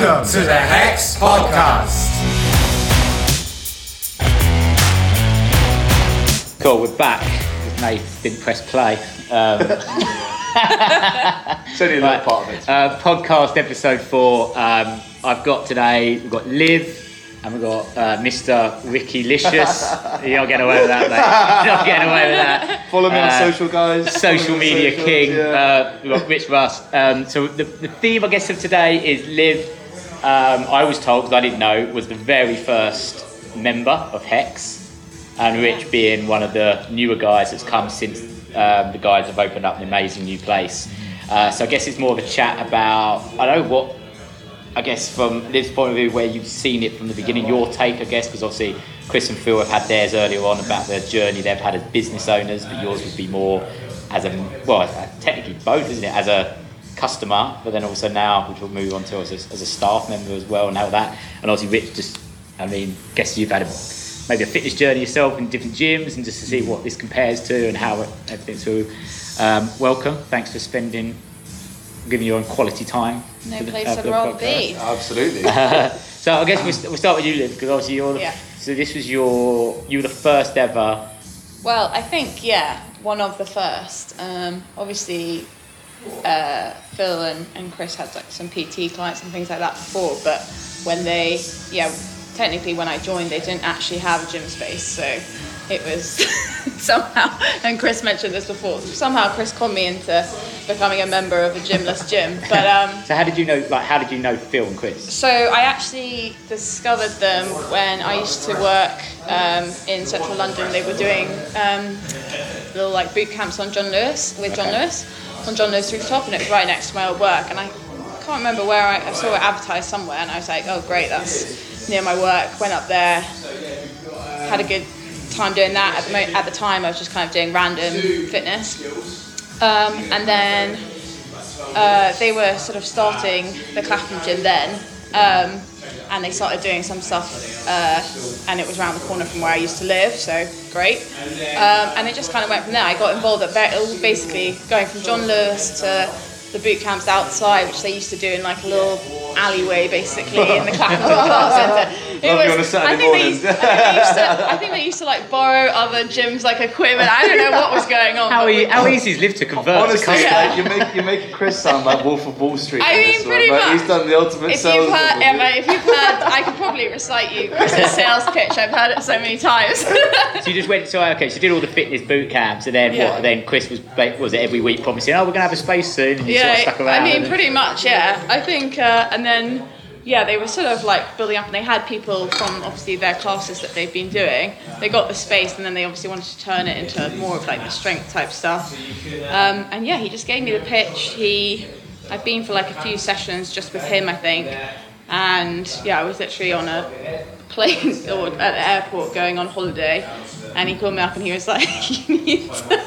Welcome to the Hex Podcast. Cool, we're back. Nate didn't press play. Um, It's only a little right, part of it. uh, podcast episode four. Um, I've got today, we've got Liv and we've got uh, Mr. Ricky Licious. You're not getting away with that, mate. You're not getting away with that. Follow me on uh, social, guys. Social media socials, king, yeah. uh, we've got Rich Russ. Um, so the, the theme, I guess, of today is Liv. Um, I was told, because I didn't know, was the very first member of Hex, and Rich being one of the newer guys that's come since um, the guys have opened up an amazing new place. Uh, so I guess it's more of a chat about I don't know what I guess from Liv's point of view, where you've seen it from the beginning, your take, I guess, because obviously Chris and Phil have had theirs earlier on about their journey they've had as business owners, but yours would be more as a, well, technically both, isn't it? As a customer, but then also now, which we'll move on to as a, as a staff member as well, now that. And obviously, Rich, just, I mean, guess you've had a, maybe a fitness journey yourself in different gyms and just to see what this compares to and how it, everything's through. Um, welcome. Thanks for spending, giving your own quality time. No to the- place I'd for the rather be. Absolutely. So I guess we'll, we'll start with you, Liv, because obviously you're. The, Yeah. So this was your. You were the first ever. Well, I think yeah, one of the first. Um, obviously, uh, Phil and, and Chris had like some PT clients and things like that before, but when they yeah, technically when I joined, they didn't actually have a gym space, so it was somehow. And Chris mentioned this before. Somehow Chris called me into becoming a member of a gymless gym, but um, So how did you know? Like, how did you know Phil and Chris? So I actually discovered them when I used to work um, in central London. They were doing um, little like boot camps on John Lewis with John Okay. Lewis on John Lewis rooftop, and it was right next to my old work. And I can't remember where I, I saw it advertised somewhere, and I was like, oh great, that's near my work. Went up there, had a good time doing that. At the mo- at the time, I was just kind of doing random fitness, um, and then uh, they were sort of starting the Clapham gym then, um, and they started doing some stuff, uh, and it was around the corner from where I used to live, so great. Um, and it just kind of went from there. I got involved at ba- basically going from John Lewis to the boot camps outside, which they used to do in like a little alleyway, basically in the Clapham Club Centre. It Lovely on a Saturday I think, they morning. used, I, think they used to, I think they used to like borrow other gyms like equipment. I don't know what was going on. How, but we- how easy is Liv to convert? Honestly. Yeah. like, you make you making Chris sound like Wolf of Wall Street. I mean, this one. pretty Like, much. He's done the ultimate If sales. you've heard, job. yeah, mate, if you've heard, I could probably recite you Chris's sales pitch. I've heard it so many times. So you just went. So okay, so you did all the fitness boot camps, and then Yeah. what? Then Chris was was it every week promising? Oh, we're gonna have a space soon. And you sort of stuck around. I mean, and pretty much, yeah. I think, uh, and then, yeah, they were sort of like building up, and they had people from obviously their classes that they've been doing. They got the space, and then they obviously wanted to turn it into more of like the strength type stuff. Um, and yeah, he just gave me the pitch. He, I've been for like a few sessions just with him, I think. And yeah, I was literally on a plane or at the airport going on holiday, and he called me up and he was like, "You need to,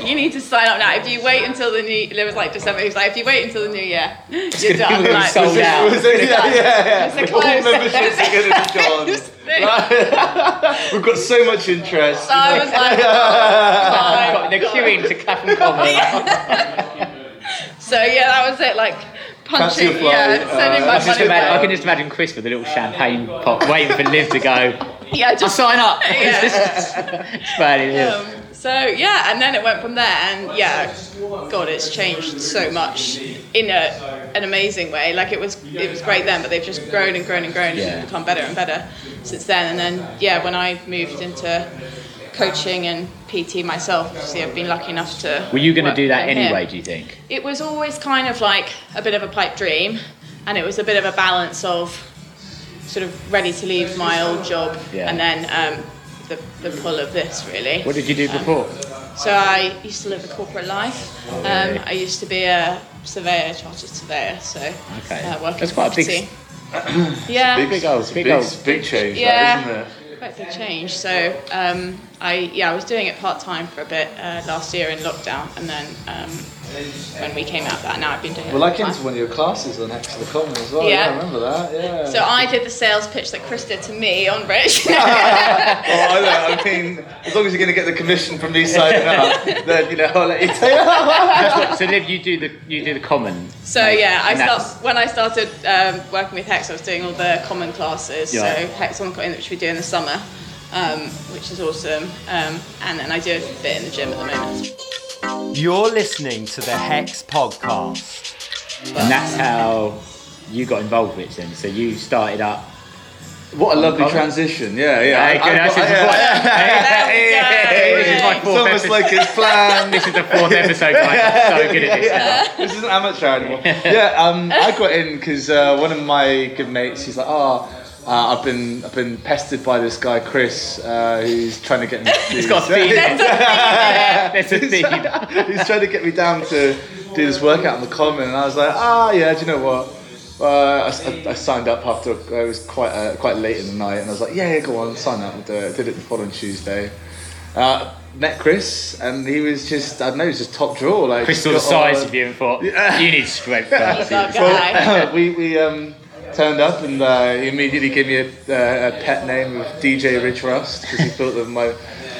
you need to sign up now. If you wait until the new, it was like December. He was like, if you wait until the new year, you're done." gonna Like, sold out. Was it- yeah, yeah, It's yeah. All memberships are going to be gone. Right. We've got so much interest. So I was like, oh, my They're God. queuing to Clapham Common. So yeah, that was it. Like punching, flight, yeah, uh, sending I, my just money imagine, I can just imagine Chris with a little champagne pot, waiting for Liv to go. Yeah, just sign up. Yeah. Yeah. Um, so yeah, and then it went from there, and yeah, God, it's changed so much in a, an amazing way. Like it was, it was great then, but they've just grown and grown and grown Yeah. and become better and better since then. And then yeah, when I moved into coaching and PT myself, obviously I've been lucky enough to. Were you going to do that anyway? Do you think? It was always kind of like a bit of a pipe dream, and it was a bit of a balance of sort of ready to leave my old job, Yeah. and then um, the the pull of this really. What did you do before? So I used to live a corporate life. Um, I used to be a surveyor, chartered surveyor. So Okay. uh, working That's quite a big- property. yeah, Big goals, big big, goals. big change, Yeah. that, isn't it? quite a big change. So um, I yeah I was doing it part time for a bit uh, last year in lockdown, and then um, when we came out of that, now I've been doing it. Well, I came time. to one of your classes on Hex of the Common as well. Yeah. I remember that. Yeah. So I did the sales pitch that Chris did to me on Rich. oh, I, know, I mean, as long as you're going to get the commission from me signing up, then you know I'll let you take. That's so Liv, you do the you do the common. So yeah, I And start when I started um, working with Hex, I was doing all the common classes. Yeah. So Hex on Cotton, which we do in the summer, um, which is awesome. Um, and then I do a bit in the gym at the moment. You're listening to the Hex Podcast. And that's how you got involved with it then. So you started up. What a lovely Common. transition. Yeah, yeah. Hey, good, I've that's got- his yeah. voice. Hey, this is my It's fourth almost episode. like it's planned. This is the fourth episode. guys. I'm so good at this now. this isn't amateur anymore. Yeah, um, I got in because uh, one of my good mates, he's like, oh, uh, I've been I've been pestered by this guy Chris, uh, who's trying to get me. To It's got a theme. There's a theme. he's trying to get me down to do this workout on the common, and I was like, ah, yeah, do you know what? Uh, I, I- I signed up after it was quite uh, quite late in the night, and I was like, yeah, yeah, go on, sign up. We'll do it. Did it the following Tuesday. Uh, met Chris, and he was just I don't know, he was just top draw. Like Chris saw the size on- of you and thought, you need strength. He's guys." guy. well, we we um, turned up and uh, he immediately gave me a, uh, a pet name of DJ Rich Rust because he thought that my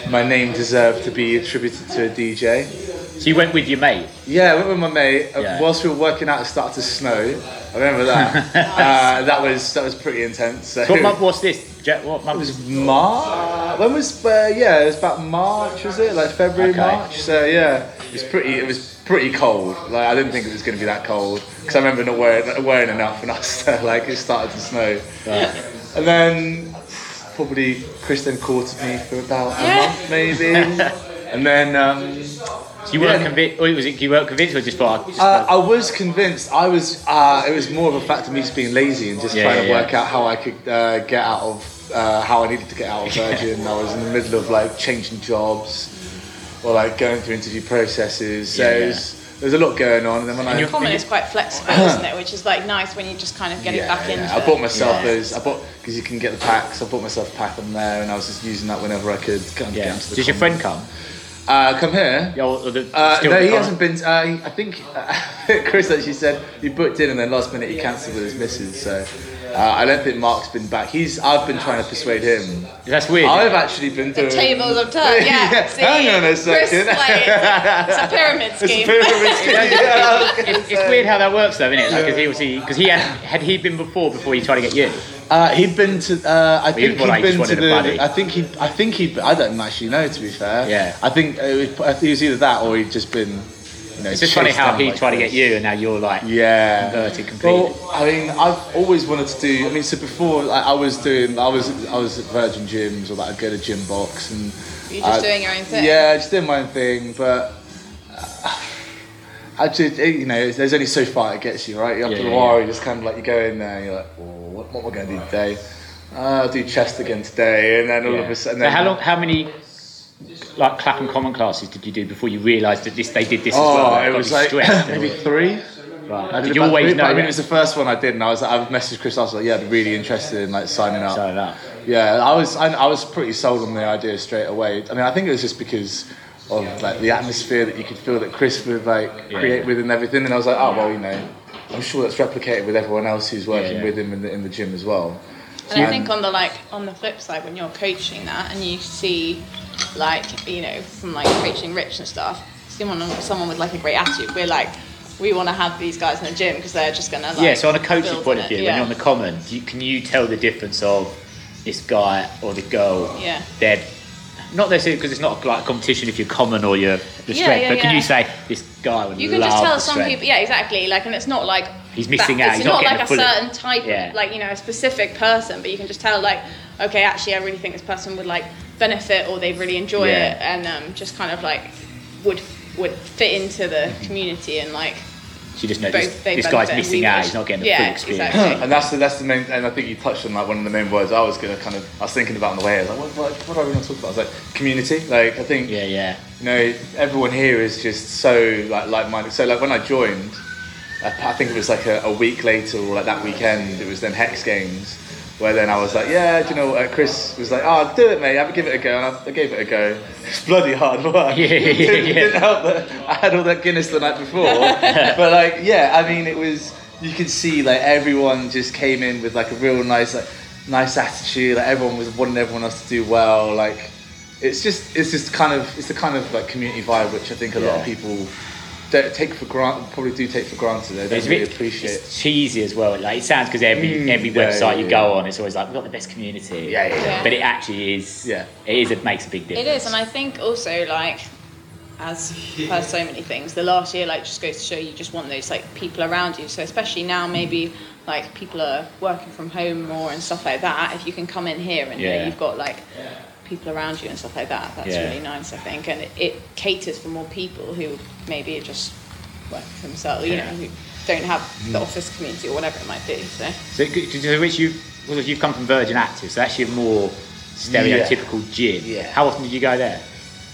my name deserved to be attributed to a DJ. So you went with your mate. Yeah, I went with my mate. Uh, Yeah. Whilst we were working out, it started to snow. I remember that. uh, that was that was pretty intense. So So what month was this? Jack, what it month was March. When was uh, yeah? It was about March, was it? Like February, Okay. March. So yeah, it was pretty. It was pretty cold. Like I didn't think it was going to be that cold because I remember not wearing wearing enough, and I was like it started to snow. And then probably Chris then courted me for about a month maybe, and then. Um, So you weren't Yeah. convinced, or was it you weren't convinced, or just thought? Just Uh, I was convinced. I was. Uh, it was more of a fact of me just being lazy and just Yeah, trying yeah, to yeah. work out how I could uh, get out of uh, how I needed to get out of Virgin. I was in the middle of like changing jobs or like going through interview processes. So Yeah, yeah. was, there was a lot going on. And then when I Common is quite flexible, isn't it? Which is like nice when you're just kind of get yeah, back yeah. into. I bought myself Yeah. those. I bought because you can get the packs. I bought myself a pack on there, and I was just using that whenever I could. Kind of yeah. Get into the Does your friend come? Uh, come here? Yeah, or the, Uh, no, he hasn't been. Uh, I think uh, Chris actually said he booked in and then last minute he cancelled with his missus. So uh, I don't think Mark's been back. He's. I've been trying to persuade him. That's weird. I've actually been The tables have turned. Yeah. See, Hang on a Chris, second. like, it's a pyramid scheme. It's a pyramid scheme. Yeah. it's, it's weird how that works, though, isn't it? Because he was because he had had he been before before he tried to get you. Uh, he'd been to. Uh, I he think he'd like been to wanted a buddy. the. I think he. I think he. I don't actually know to be fair. Yeah. I think it was, I think it was either that or he'd just been. You know, It's just funny how he by tried to get you, and now you're like Yeah. converted completely. Well, I mean, I've always wanted to do. I mean, so before like, I was doing, I was I was at Virgin Gyms or like I'd go to Gymbox and. You're just uh, doing your own thing. Yeah, just doing my own thing, but. uh, I just, you know, there's only so far it gets you, right? After Yeah, a yeah, while, yeah. you just kind of like you go in there, and you're like, oh, what, what am I going to do today? Uh, I'll do chest again today, and then all of a sudden. So how long? How many like Clapham Common classes did you do before you realised that this they did this as Oh, well? it got was like maybe three. Right. I Did you about always three, know? I mean, it was the first one I did, and I was I messaged Chris. I was like, "Yeah, I'd be really interested in like signing up." Signing up. Yeah, I was I, I was pretty sold on the idea straight away. I mean, I think it was just because of like the atmosphere that you could feel that Chris would like Yeah. create with and everything. And I was like, oh well, you know, I'm sure that's replicated with everyone else who's working Yeah, yeah. with him in the in the gym as well. And I think on the like on the flip side, when you're coaching that and you see, like you know, from like preaching Rich and stuff, someone someone with like a great attitude, we're like, we want to have these guys in the gym because they're just gonna like. yeah. So on a coaching build point of it. view, yeah. when you're on the common, do you, can you tell the difference of this guy or the girl? Yeah. They're not necessarily because it's not like a competition if you're common or you're the Yeah, strength. yeah, but can you say this guy would You can just tell some strength. people, yeah, exactly. Like, and it's not like He's missing that- out, It's he's not not like a full- certain type Yeah. of, like you know, a specific person, but you can just tell, like, okay, actually, I really think this person would like benefit or they really enjoy Yeah. it, and um, just kind of like would would fit into the community and like So you just know both this, this guy's missing out. He's not getting the yeah, full experience. Exactly. and that's the that's the main and I think you touched on like one of the main words I was gonna kind of I was thinking about on the way. I was like, what, what, what are we gonna talk about? I was like, community. Like I think Yeah, yeah. you know, everyone here is just so like like-minded. So like when I joined, I I think it was like a, a week later or like that weekend, it was then Hex Games. Where then I was like, yeah, do you know what? Chris was like, oh, do it, mate. Have a give it a go, and I, I gave it a go. It's bloody hard work. Yeah, yeah, yeah. didn't help that I had all that Guinness the night before. but like, yeah, I mean, it was. You could see like everyone just came in with like a real nice, like, nice attitude. Like everyone was wanting everyone else to do well. Like, it's just, it's just kind of, it's the kind of like community vibe which I think a lot of people don't take for granted. Probably do take for granted. They don't It's really bit appreciate. it's cheesy as well. Like it sounds because every Mm, every yeah, website you yeah, go on, it's always like we've got the best community. Yeah, yeah, yeah. But it actually is. Yeah. It is. It makes a big difference. It is, and I think also like as per so many things, the last year like just goes to show you just want those like people around you. So especially now, maybe like people are working from home more and stuff like that. If you can come in here and you know, you've got like people around you and stuff like that, that's Yeah. really nice. I think, and it, it caters for more people who maybe are just work for themselves, you Yeah. know, who don't have the office community or whatever it might be. So. So, so which you well, you've come from Virgin Active, so that's your more stereotypical gym. Yeah. How often did you go there?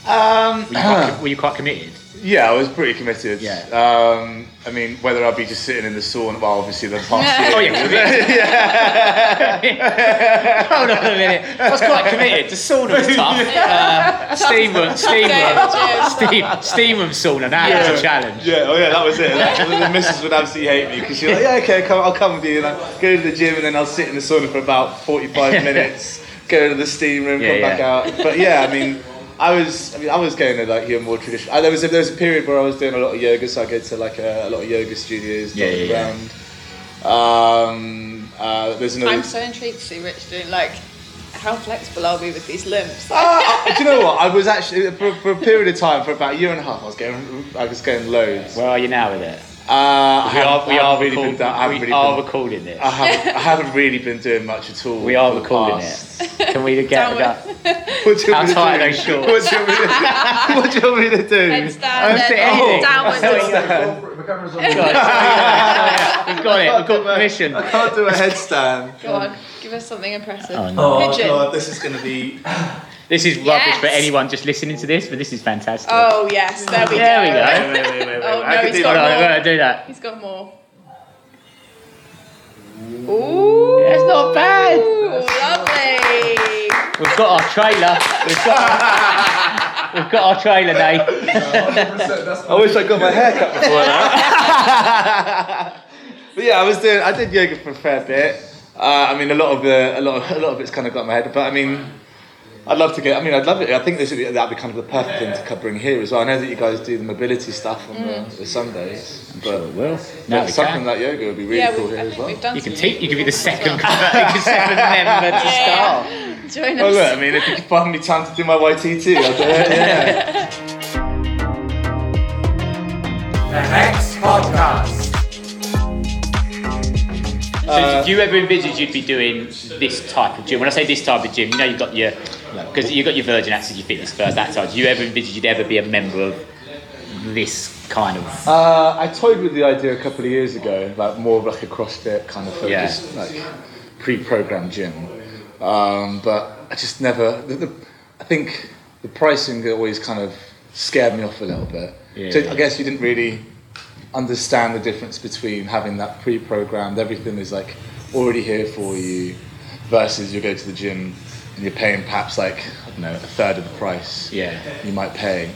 Um, Were you quite, were you quite committed? Yeah, I was pretty committed. Yeah. Um, I mean, whether I'll be just sitting in the sauna, well, obviously the past year. Oh yeah. Hold on a minute. I was quite committed. The sauna was tough. Uh, steam room, steam room, steam, steam room sauna. Now was a challenge. Yeah, oh yeah, that was it. the missus would absolutely hate me because she's like, yeah, okay, come, I'll come with you. And I go to the gym and then I'll sit in the sauna for about 45 minutes, go to the steam room, Yeah, come back out. But yeah, I mean, I was, I mean, I was going to like your more traditional. I, there was a, there was a period where I was doing a lot of yoga, so I go to like a, a lot of yoga studios, Yeah, yeah, around. Um, uh, there's another. I'm so intrigued to see Rich doing like how flexible are we with these limbs? I- do you know what? I was actually for, for a period of time, for about a year and a half, I was going, I was going loads. Where are you now with it? Uh, We are, haven't- we are, haven't really record- been, I haven't we really are been- recording this. I haven't, I haven't really been doing much at all. we are recording past- it. Can we get Down that? What do you want me to do? What do you want me to do? What do you want me to do? Headstand, say then anything. downward The camera's on. We've got it. We've got permission. I can't do a headstand. Go on, give us something impressive. Oh, no. Oh Pigeon. god, this is going to be. This is rubbish for anyone just listening to this, but this is fantastic. Oh yes, there we go. There we go. go. Wait, wait, wait, wait. Oh, I no, could he's do got Hold on, that. I'm gonna do that. He's got more. Ooh, That's not bad. lovely. We've got our trailer. We've got, we've got our trailer, Nate. 100%, that's I wish I got my hair cut before that. but yeah, I was doing. I did yoga for a fair bit. Uh, I mean, a lot of the, a lot of, a lot of it's kind of got in my head. But I mean, I'd love to get. I mean, I'd love it. I think this would be, that'd be kind of the perfect thing to bring here as well. I know that you guys do the mobility stuff on the, mm. the Sundays, but, Well, but now we something can. like yoga would be really Yeah, cool here I as well. we've done You can some teach. You can be the second, as the second member to start. well. Join Oh us. look, I mean, if you can find me time to do my YTT, I'll do it. Yeah. The next Podcast. So do you ever envisage you'd be doing this type of gym? When I say this type of gym, you know you've got your because you've got your Virgin Active, your Fitness First, that side. Do you ever envisage you'd ever be a member of this kind of? Uh, I toyed with the idea a couple of years ago, like more of like a CrossFit kind of Yeah. focused, like pre-programmed gym. Um, but I just never. The, the, I think the pricing always kind of scared me off a little bit. Yeah. So I guess you didn't really understand the difference between having that pre-programmed, everything is like already here for you, versus you go to the gym and you're paying perhaps like I don't know a third of the price Yeah. you might pay.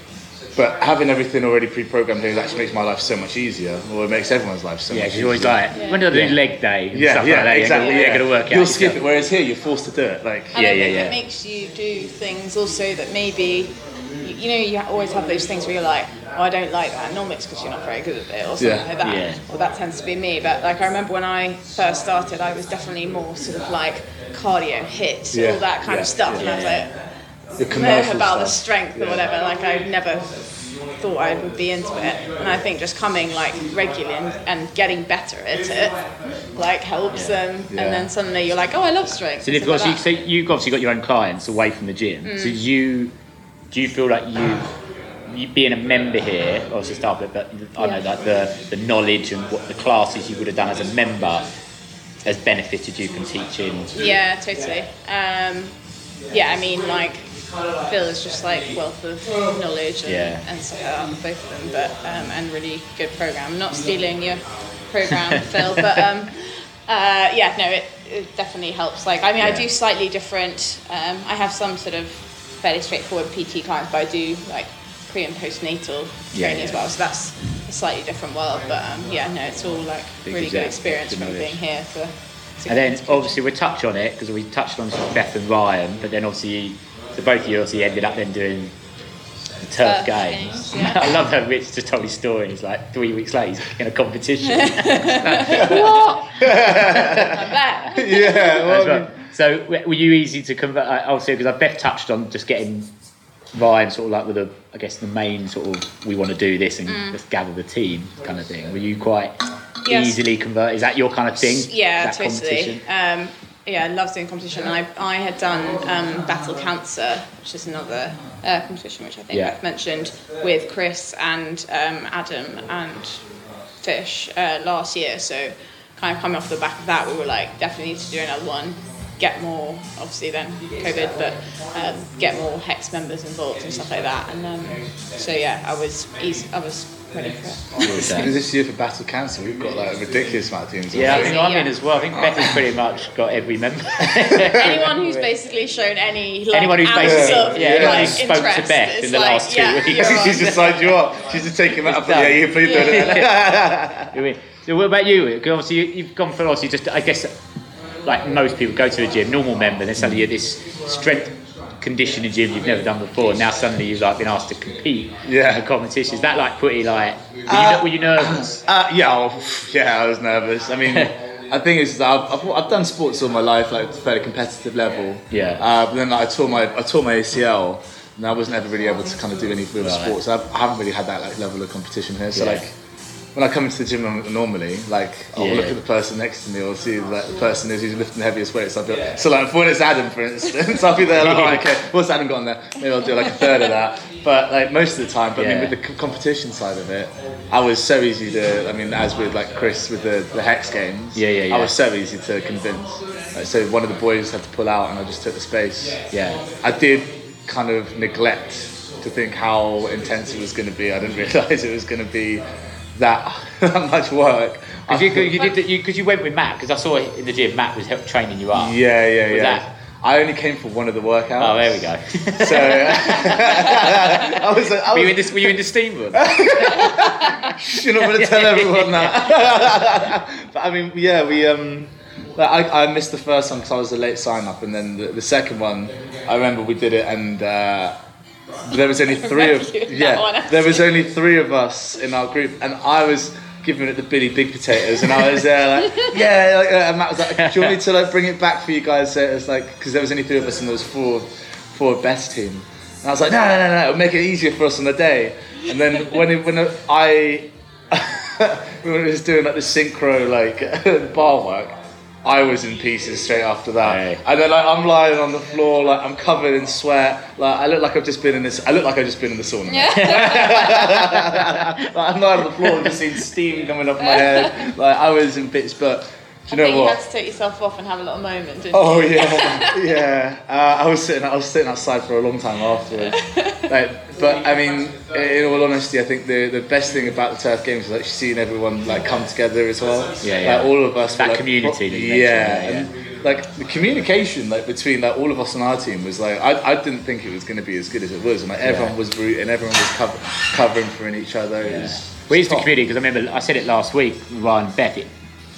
But having everything already pre-programmed here actually makes my life so much easier, or it makes everyone's life so Yeah, much because easier. you're always like, Yeah. when do I do Yeah. leg day? And yeah, stuff yeah, like that. You're exactly. yeah. You're going to work out. You'll skip it, whereas here you're forced to do it. Like, And Yeah, I yeah, think yeah. it makes you do things also that maybe, you, you know, you always have those things where you're like, oh, I don't like that. Normally it's because you're not very good at it or something Yeah. like that. Yeah. Well, that tends to be me. But like I remember when I first started, I was definitely more sort of like cardio hits, Yeah, all that kind yeah, of stuff. And I was yeah. like, the know commercial about the stuff. strength or whatever. Like I never thought I would be into it, and I think just coming like regularly and, and getting better at it, like helps them. Yeah. And then suddenly you're like, oh, I love strength. So, and you've, stuff got, like so, that. so you've obviously got your own clients away from the gym. Mm. So you do you feel like you, you being a member here, obviously start with, but I know Yeah. that the the knowledge and what the classes you would have done as a member has benefited you from teaching. Yeah, totally. Um, yeah, I mean, like, Phil is just like wealth of knowledge and, Yeah. and stuff like that, both of them, but um, and really good program. Not stealing your program, Phil, but um, uh, yeah, no, it, it definitely helps. Like, I mean, I do slightly different. Um, I have some sort of fairly straightforward PT clients, but I do like pre and postnatal Yeah, training yeah. as well. So that's a slightly different world. But um, yeah, no, it's all like Big really good experience good from being here for. And then obviously we'll touch on it because we touched on Beth and Ryan, but then obviously the both of you obviously ended up then doing the turf Turf games. games, yeah. I love how Rich just told his story. He's like three weeks later he's in a competition. I'm back. yeah, well, as I well. mean, So were you easy to convert? Also, because Beth touched on just getting Ryan sort of like with the, I guess the main sort of we want to do this and let's gather the team kind of thing. Were you quite Mm. Yes. easily convert? Is that your kind of thing? Yeah, totally. Um, yeah, I love doing competition. And I, I had done um, Battle Cancer, which is another uh, competition which I think Yeah. Beth mentioned with Chris and um, Adam and Fish uh, last year. So kind of coming off the back of that, we were like, definitely need to do another one. Get more, obviously then COVID, but um, get more Hex members involved and stuff like that. And um, so yeah, I was easy, I was ready for it. Was that- because this year for Battle Cancer, we've got like a ridiculous amount of teams. Yeah, I think I'm in as well. I think Beth has pretty much got every member. anyone who's basically shown any like, Anyone who's ounce basically- of, yeah, anyone like, who's spoke to interest, Beth in the like, last two yeah, weeks. She's just signed you up. She's just taking that up. done. Yeah, you please do it. You win. So what about you? Because obviously you, you've gone for obviously just I guess like most people go to a gym, normal member, and then suddenly you're this strength conditioning gym you've never done before, and now suddenly you've like been asked to compete Yeah. in a competition. Is that like pretty like were you, Uh, were you nervous? Uh, yeah, oh, yeah, I was nervous. I mean, I think it's I've, I've, I've done sports all my life, like fairly competitive level. Yeah. Uh, but then like, I tore my I tore my ACL, and I wasn't ever really able to kind of do any real Right. sports. I, I haven't really had that like level of competition here. So Yeah. like. When I come into the gym normally, like I'll Yeah. look at the person next to me or see like the person is who's lifting the heaviest weights. I'll be so like when it's Adam, for instance, I'll be there like, oh, okay, what's Adam got on there? Maybe I'll do like a third of that. But like most of the time, but I mean with the c- competition side of it, I was so easy to. I mean, as with like Chris with the, the hex games, Yeah, yeah, yeah. I was so easy to convince. Like, so one of the boys had to pull out, and I just took the space. Yeah. I did kind of neglect to think how intense it was going to be. I didn't realise it was going to be that that much work. Because you, you did the- you, 'cause you went with Matt because I saw in the gym Matt was help training you up. yeah, yeah, Was yeah. that- I only came for one of the workouts. Oh, there we go. So I was like, I were, you in the, were you in the steam room? You're not going to tell everyone that. but I mean, yeah, we. Um, I, I missed the first one because I was a late sign up, and then the, the second one, I remember we did it, and uh, there was only three of you, yeah, one, there was only three of us in our group, and I was giving it the Billy Big Potatoes, and I was there like, yeah, like, uh, and Matt was like, do you want me to like bring it back for you guys? So it was like because there was only three of us, and there was four, four best team, and I was like, no, no, no, no, it'll make it easier for us on the day. And then when it, when I when it was doing like the synchro like bar work, I was in pieces straight after that. Hey. And then like I'm lying on the floor, like I'm covered in sweat. Like I look like I've just been in this. I look like I've just been in the sauna. like, I'm lying on the floor and just seeing steam coming off my head. Like I was in bits, but do you I know think what? you had to take yourself off and have a little moment. Didn't Oh you? yeah, yeah. Uh, I was sitting, I was sitting outside for a long time afterwards. like, but I mean, in all honesty, I think the the best thing about the turf games is actually seeing everyone like come together as well. Yeah, yeah. Like all of us. That were, like, community that you yeah, mentioned, and like the communication like between like all of us on our team was like I, I didn't think it was going to be as good as it was, and like everyone was rooting, everyone was cover, covering for each other. It was, We used to community because I remember I said it last week Ryan and Beth. It,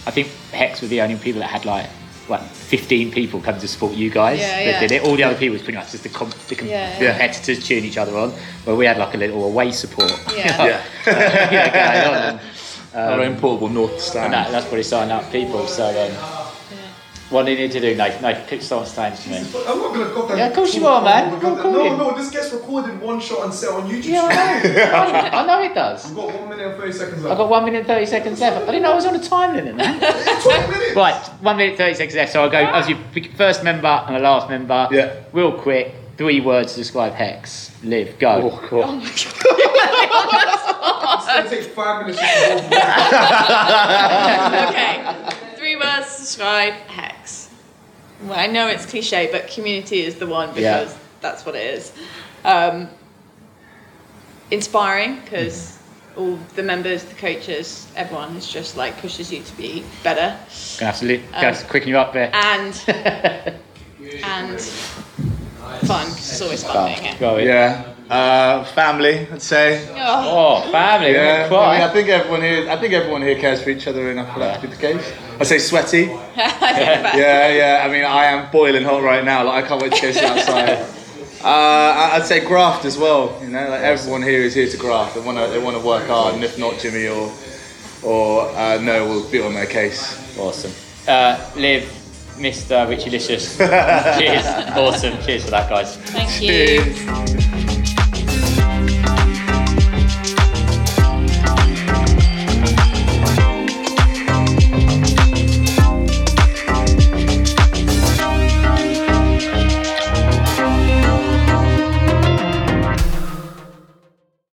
I think Hex were the only people that had like what 15 people come to support you guys Yeah, that yeah. did it. All the other people was pretty much just the, com- the com- Yeah, the yeah. competitors cheering each other on. Where we had like a little away support. Yeah. Yeah, yeah, going on. And, our own portable north and stand. that, that's probably signing up people. So um, what do you need to do, Nathan? No, pick someone stands to me. I'm not gonna goddamn. Yeah, of course you are, man. Oh goddamn- Go No, no, this gets recorded one shot and set on YouTube. Yeah, I know. I know it does. We've got one minute and 30 seconds left. I've got one minute and 30 seconds left. I didn't know I was on a time limit, man. 20 minutes! Right, one minute thirty seconds left. So I'll go ah. as you pick first member and the last member. Yeah. Real quick, three words to describe Hex. Live, go. Oh, cool. It's gonna take five minutes. to okay. Three words to describe Hex. Well, I know it's cliche, but community is the one Yeah. because that's what it is. Um, inspiring because all the members, the coaches, everyone is just like pushes you to be better Gonna have to, li- gonna have to quicken you up there. and and fun. 'cause it's always fun doing it. Yeah. Uh, family, I'd say. Oh, Oh, family. Yeah, Yeah, I, mean, I think everyone here. I think everyone here cares for each other enough for that to be the case. I say sweaty. I Yeah, yeah. I mean, I am boiling hot right now. Like I can't wait to go sit outside. Uh, I- I'd say graft as well. You know, like everyone here is here to graft. They want to, they want to work hard, and if not, Jimmy or or uh, no will be on their case. Awesome. Uh, Liv, Mr. Richie Licious. Cheers. Awesome. Cheers for that, guys. Thank you. Cheers.